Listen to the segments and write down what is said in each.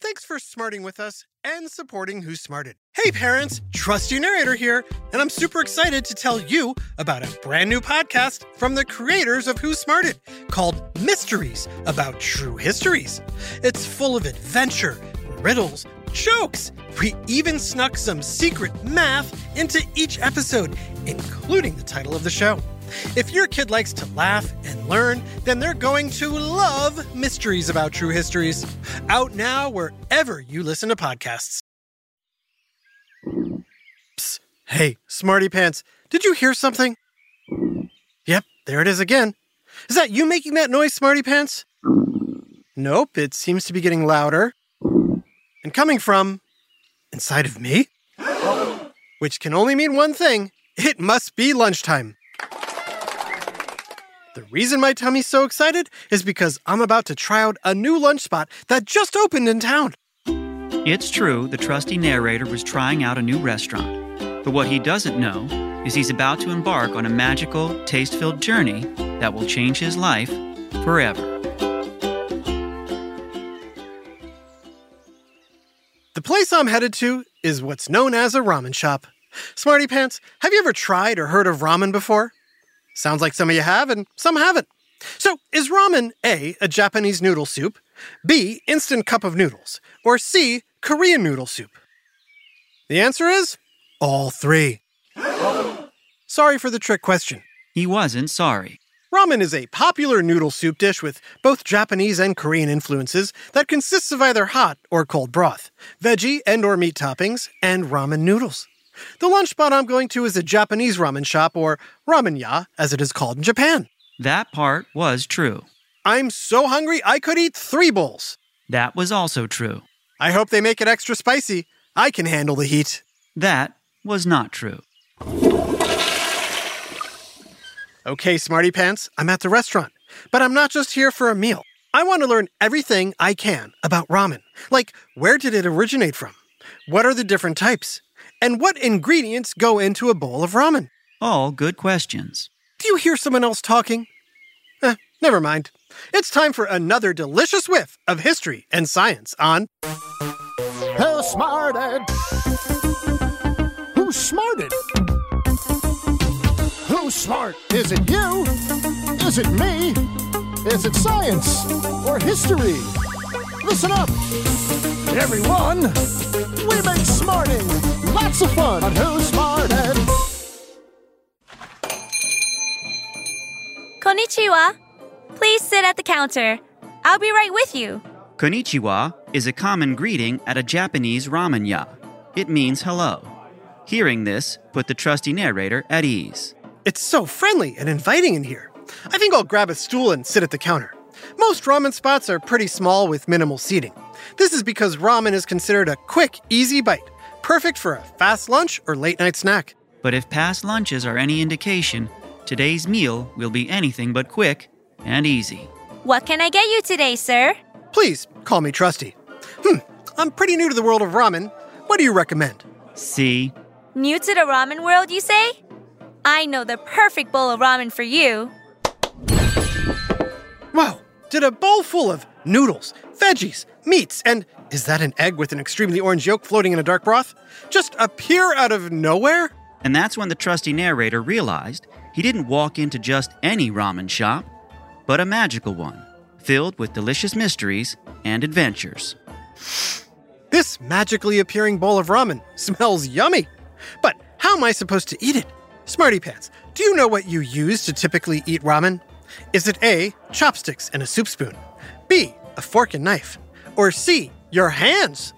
Thanks for smarting with us and supporting Who Smarted. Hey parents, Trusty Narrator here, and I'm super excited to tell you about a brand new podcast from the creators of Who Smarted called Mysteries about True Histories. It's full of adventure, riddles, jokes. We even snuck some secret math into each episode, including the title of the show. If your kid likes to laugh and learn, then they're going to love Mysteries About True Histories. Out now wherever you listen to podcasts. Psst. Hey, Smarty Pants, did you hear something? Yep, there it is again. Is that you making that noise, Smarty Pants? Nope, it seems to be getting louder. And coming from inside of me? Which can only mean one thing it must be lunchtime. The reason my tummy's so excited is because I'm about to try out a new lunch spot that just opened in town. It's true, the trusty narrator was trying out a new restaurant. But what he doesn't know is he's about to embark on a magical, taste filled journey that will change his life forever. The place I'm headed to is what's known as a ramen shop. Smarty Pants, have you ever tried or heard of ramen before? Sounds like some of you have and some haven't. So, is ramen A, a Japanese noodle soup, B, instant cup of noodles, or C, Korean noodle soup? The answer is all three. Sorry for the trick question. He wasn't sorry. Ramen is a popular noodle soup dish with both Japanese and Korean influences that consists of either hot or cold broth, veggie and or meat toppings, and ramen noodles. The lunch spot I'm going to is a Japanese ramen shop, or ramen ya, as it is called in Japan. That part was true. I'm so hungry I could eat three bowls. That was also true. I hope they make it extra spicy. I can handle the heat. That was not true. Okay, Smarty Pants, I'm at the restaurant, but I'm not just here for a meal. I want to learn everything I can about ramen. Like, where did it originate from? What are the different types? And what ingredients go into a bowl of ramen? All good questions. Do you hear someone else talking? Eh, never mind. It's time for another delicious whiff of history and science on Who smarted? Who smarted? Who's smart? Is it you? Is it me? Is it science or history? Listen up, everyone. We make smarting lots of fun on Who Smarted. Konnichiwa. Please sit at the counter. I'll be right with you. Konnichiwa is a common greeting at a Japanese ramen ya. It means hello. Hearing this put the trusty narrator at ease. It's so friendly and inviting in here. I think I'll grab a stool and sit at the counter. Most ramen spots are pretty small with minimal seating. This is because ramen is considered a quick, easy bite, perfect for a fast lunch or late night snack. But if past lunches are any indication, today's meal will be anything but quick and easy. What can I get you today, sir? Please call me Trusty. Hmm, I'm pretty new to the world of ramen. What do you recommend? See, New to the ramen world, you say? I know the perfect bowl of ramen for you. Wow, did a bowl full of noodles, veggies, meats, and is that an egg with an extremely orange yolk floating in a dark broth? Just appear out of nowhere? and that's when the trusty narrator realized he didn't walk into just any ramen shop, but a magical one, filled with delicious mysteries and adventures. This magically appearing bowl of ramen smells yummy. But how am I supposed to eat it? Smarty Pants, do you know what you use to typically eat ramen? Is it A, chopsticks and a soup spoon? B, a fork and knife? Or C, your hands?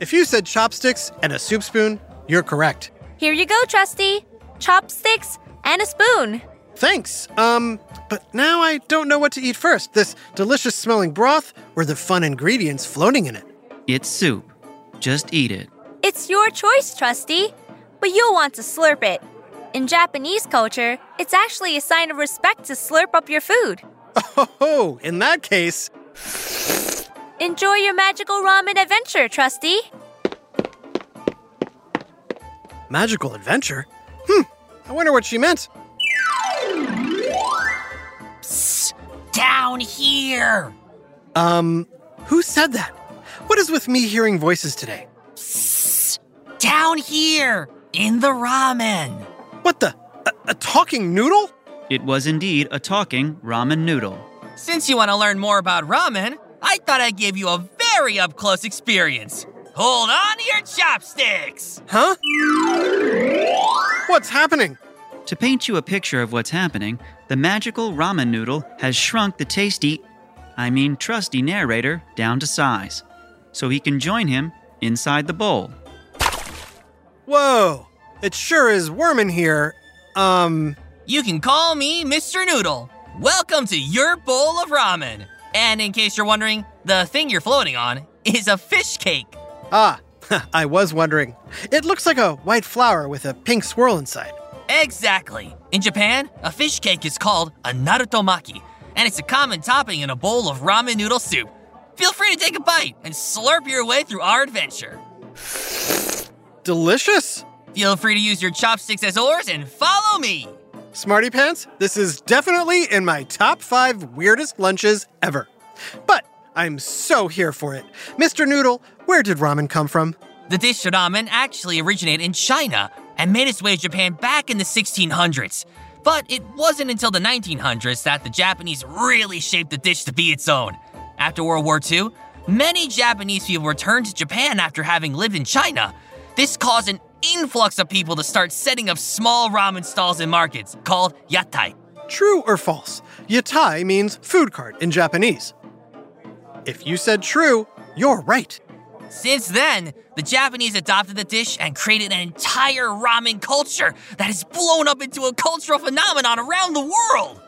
If you said chopsticks and a soup spoon, you're correct. Here you go, Trusty. Chopsticks and a spoon. Thanks. Um, but now I don't know what to eat first this delicious smelling broth or the fun ingredients floating in it. It's soup. Just eat it. It's your choice, Trusty, but you'll want to slurp it. In Japanese culture, it's actually a sign of respect to slurp up your food. Oh, in that case, Enjoy your magical ramen adventure, Trusty. magical adventure? Hmm, I wonder what she meant. Down here! Um, who said that? What is with me hearing voices today? Down here! In the ramen! What the? A, a talking noodle? It was indeed a talking ramen noodle. Since you want to learn more about ramen, I thought I'd give you a very up close experience. Hold on to your chopsticks! Huh? What's happening? To paint you a picture of what's happening, the magical ramen noodle has shrunk the tasty, I mean trusty narrator down to size, so he can join him inside the bowl. Whoa, it sure is warm in here. Um, You can call me Mr. Noodle. Welcome to your bowl of ramen. And in case you're wondering, the thing you're floating on is a fish cake. ah, I was wondering. It looks like a white flower with a pink swirl inside. Exactly. In Japan, a fish cake is called a narutomaki, and it's a common topping in a bowl of ramen noodle soup. Feel free to take a bite and slurp your way through our adventure. Delicious? Feel free to use your chopsticks as oars and follow me. Smarty Pants, this is definitely in my top five weirdest lunches ever. But I'm so here for it. Mr. Noodle, where did ramen come from? The dish of ramen actually originated in China and made its way to Japan back in the 1600s. But it wasn't until the 1900s that the Japanese really shaped the dish to be its own. After World War II, many Japanese people returned to Japan after having lived in China. This caused an influx of people to start setting up small ramen stalls in markets called yatai. True or false? Yatai means food cart in Japanese. If you said true, you're right. Since then, the Japanese adopted the dish and created an entire ramen culture that has blown up into a cultural phenomenon around the world.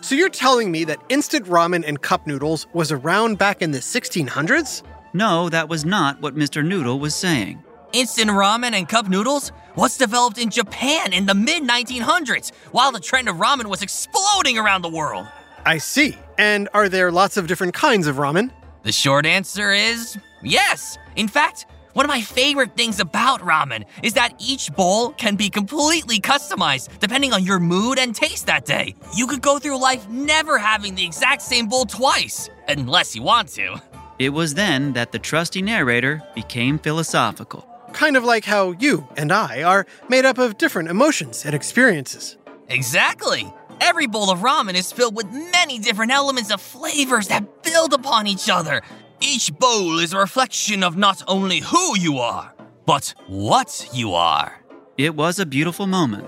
So you're telling me that instant ramen and cup noodles was around back in the 1600s? No, that was not what Mr. Noodle was saying. Instant ramen and cup noodles was developed in Japan in the mid 1900s, while the trend of ramen was exploding around the world. I see. And are there lots of different kinds of ramen? The short answer is yes. In fact, one of my favorite things about ramen is that each bowl can be completely customized depending on your mood and taste that day. You could go through life never having the exact same bowl twice, unless you want to. It was then that the trusty narrator became philosophical. Kind of like how you and I are made up of different emotions and experiences. Exactly. Every bowl of ramen is filled with many different elements of flavors that build upon each other. Each bowl is a reflection of not only who you are, but what you are. It was a beautiful moment.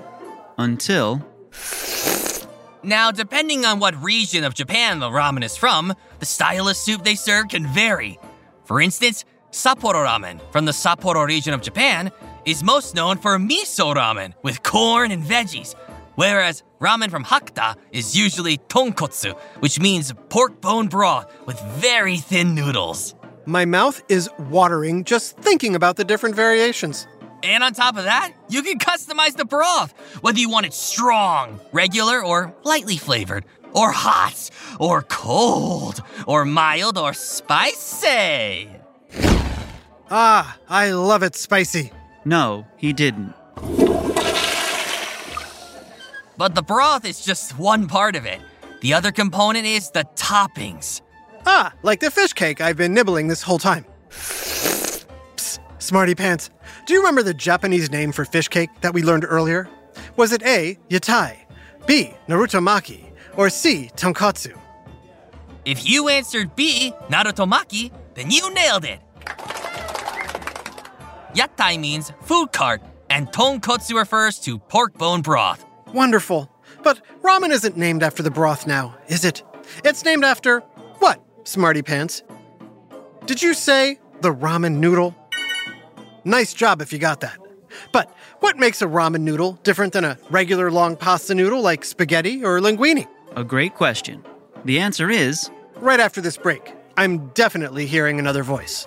Until. Now, depending on what region of Japan the ramen is from, the style of soup they serve can vary. For instance, Sapporo ramen from the Sapporo region of Japan is most known for miso ramen with corn and veggies, whereas ramen from Hakata is usually tonkotsu, which means pork bone broth with very thin noodles. My mouth is watering just thinking about the different variations. And on top of that, you can customize the broth, whether you want it strong, regular, or lightly flavored, or hot, or cold, or mild, or spicy. Ah, I love it spicy. No, he didn't. But the broth is just one part of it. The other component is the toppings. Ah, like the fish cake I've been nibbling this whole time. Psst, Smarty Pants, do you remember the Japanese name for fish cake that we learned earlier? Was it A, yatai, B, narutomaki, or C, tonkotsu? If you answered B, Narutomaki, then you nailed it. Yatai means food cart, and tonkotsu refers to pork bone broth. Wonderful. But ramen isn't named after the broth now, is it? It's named after what, Smarty Pants? Did you say the ramen noodle? Nice job if you got that. But what makes a ramen noodle different than a regular long pasta noodle like spaghetti or linguine? A great question. The answer is Right after this break, I'm definitely hearing another voice.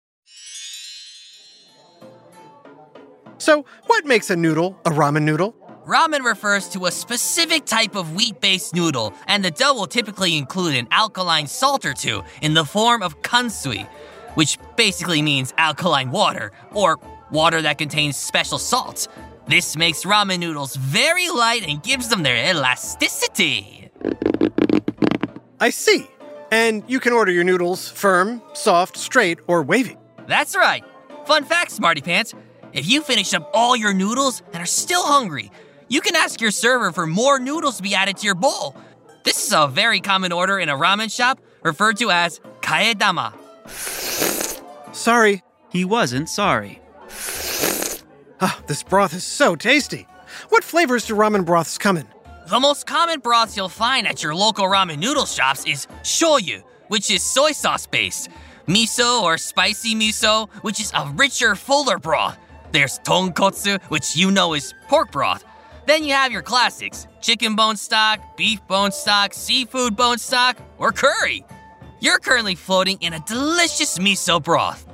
So, what makes a noodle a ramen noodle? Ramen refers to a specific type of wheat based noodle, and the dough will typically include an alkaline salt or two in the form of kansui, which basically means alkaline water, or water that contains special salts. This makes ramen noodles very light and gives them their elasticity. I see. And you can order your noodles firm, soft, straight, or wavy. That's right. Fun fact, Smarty Pants. If you finish up all your noodles and are still hungry, you can ask your server for more noodles to be added to your bowl. This is a very common order in a ramen shop referred to as kaedama. Sorry. he wasn't sorry. Ah, this broth is so tasty. What flavors do ramen broths come in? The most common broths you'll find at your local ramen noodle shops is shoyu, which is soy sauce based, miso or spicy miso, which is a richer, fuller broth, There's tonkotsu, which you know is pork broth. Then you have your classics chicken bone stock, beef bone stock, seafood bone stock, or curry. You're currently floating in a delicious miso broth.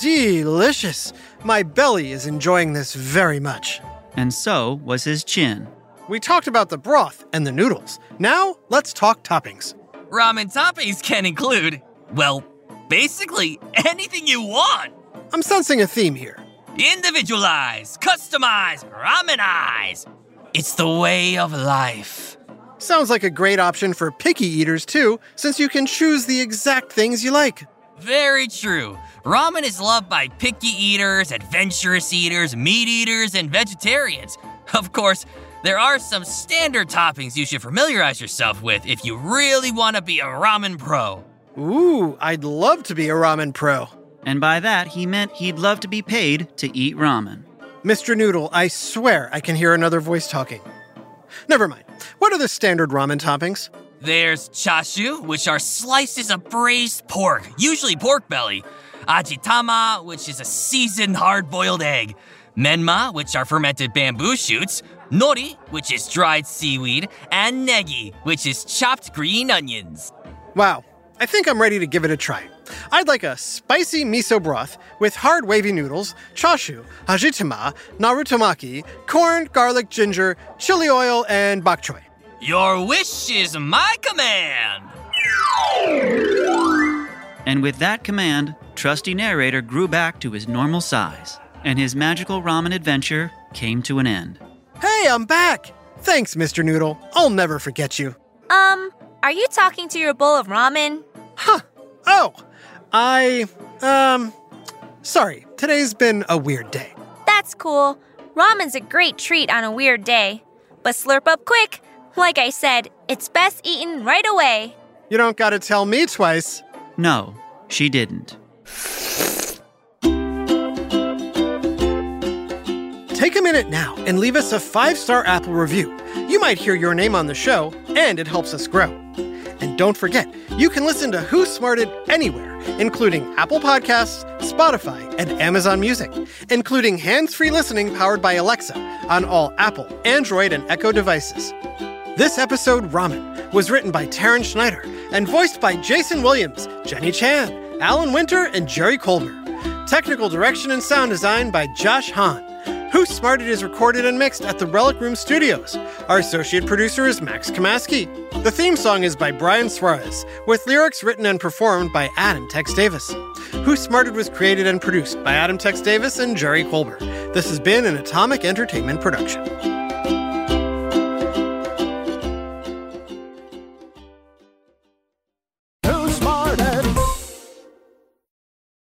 Delicious. My belly is enjoying this very much. And so was his chin. We talked about the broth and the noodles. Now, let's talk toppings. Ramen toppings can include, well, basically anything you want. I'm sensing a theme here. Individualize, customize, ramenize. It's the way of life. Sounds like a great option for picky eaters, too, since you can choose the exact things you like. Very true. Ramen is loved by picky eaters, adventurous eaters, meat eaters, and vegetarians. Of course, there are some standard toppings you should familiarize yourself with if you really want to be a ramen pro. Ooh, I'd love to be a ramen pro. And by that, he meant he'd love to be paid to eat ramen. Mr. Noodle, I swear I can hear another voice talking. Never mind. What are the standard ramen toppings? There's chashu, which are slices of braised pork, usually pork belly. Ajitama, which is a seasoned hard boiled egg. Menma, which are fermented bamboo shoots. Nori, which is dried seaweed. And negi, which is chopped green onions. Wow, I think I'm ready to give it a try. I'd like a spicy miso broth with hard wavy noodles, chashu, hajitama, narutomaki, corn, garlic, ginger, chili oil, and bok choy. Your wish is my command. And with that command, Trusty Narrator grew back to his normal size, and his magical ramen adventure came to an end. Hey, I'm back! Thanks, Mr. Noodle. I'll never forget you. Um, are you talking to your bowl of ramen? Huh. Oh, I, um, sorry. Today's been a weird day. That's cool. Ramen's a great treat on a weird day. But slurp up quick. Like I said, it's best eaten right away. You don't gotta tell me twice. No, she didn't. Take a minute now and leave us a five star Apple review. You might hear your name on the show, and it helps us grow. And don't forget, you can listen to Who Smarted anywhere, including Apple Podcasts, Spotify, and Amazon Music, including hands free listening powered by Alexa on all Apple, Android, and Echo devices. This episode, Ramen, was written by Taryn Schneider and voiced by Jason Williams, Jenny Chan, Alan Winter, and Jerry Colbert. Technical direction and sound design by Josh Hahn. Who Smarted is recorded and mixed at the Relic Room Studios. Our associate producer is Max Kamaski. The theme song is by Brian Suarez, with lyrics written and performed by Adam Tex Davis. Who Smarted was created and produced by Adam Tex Davis and Jerry Colbert. This has been an Atomic Entertainment production.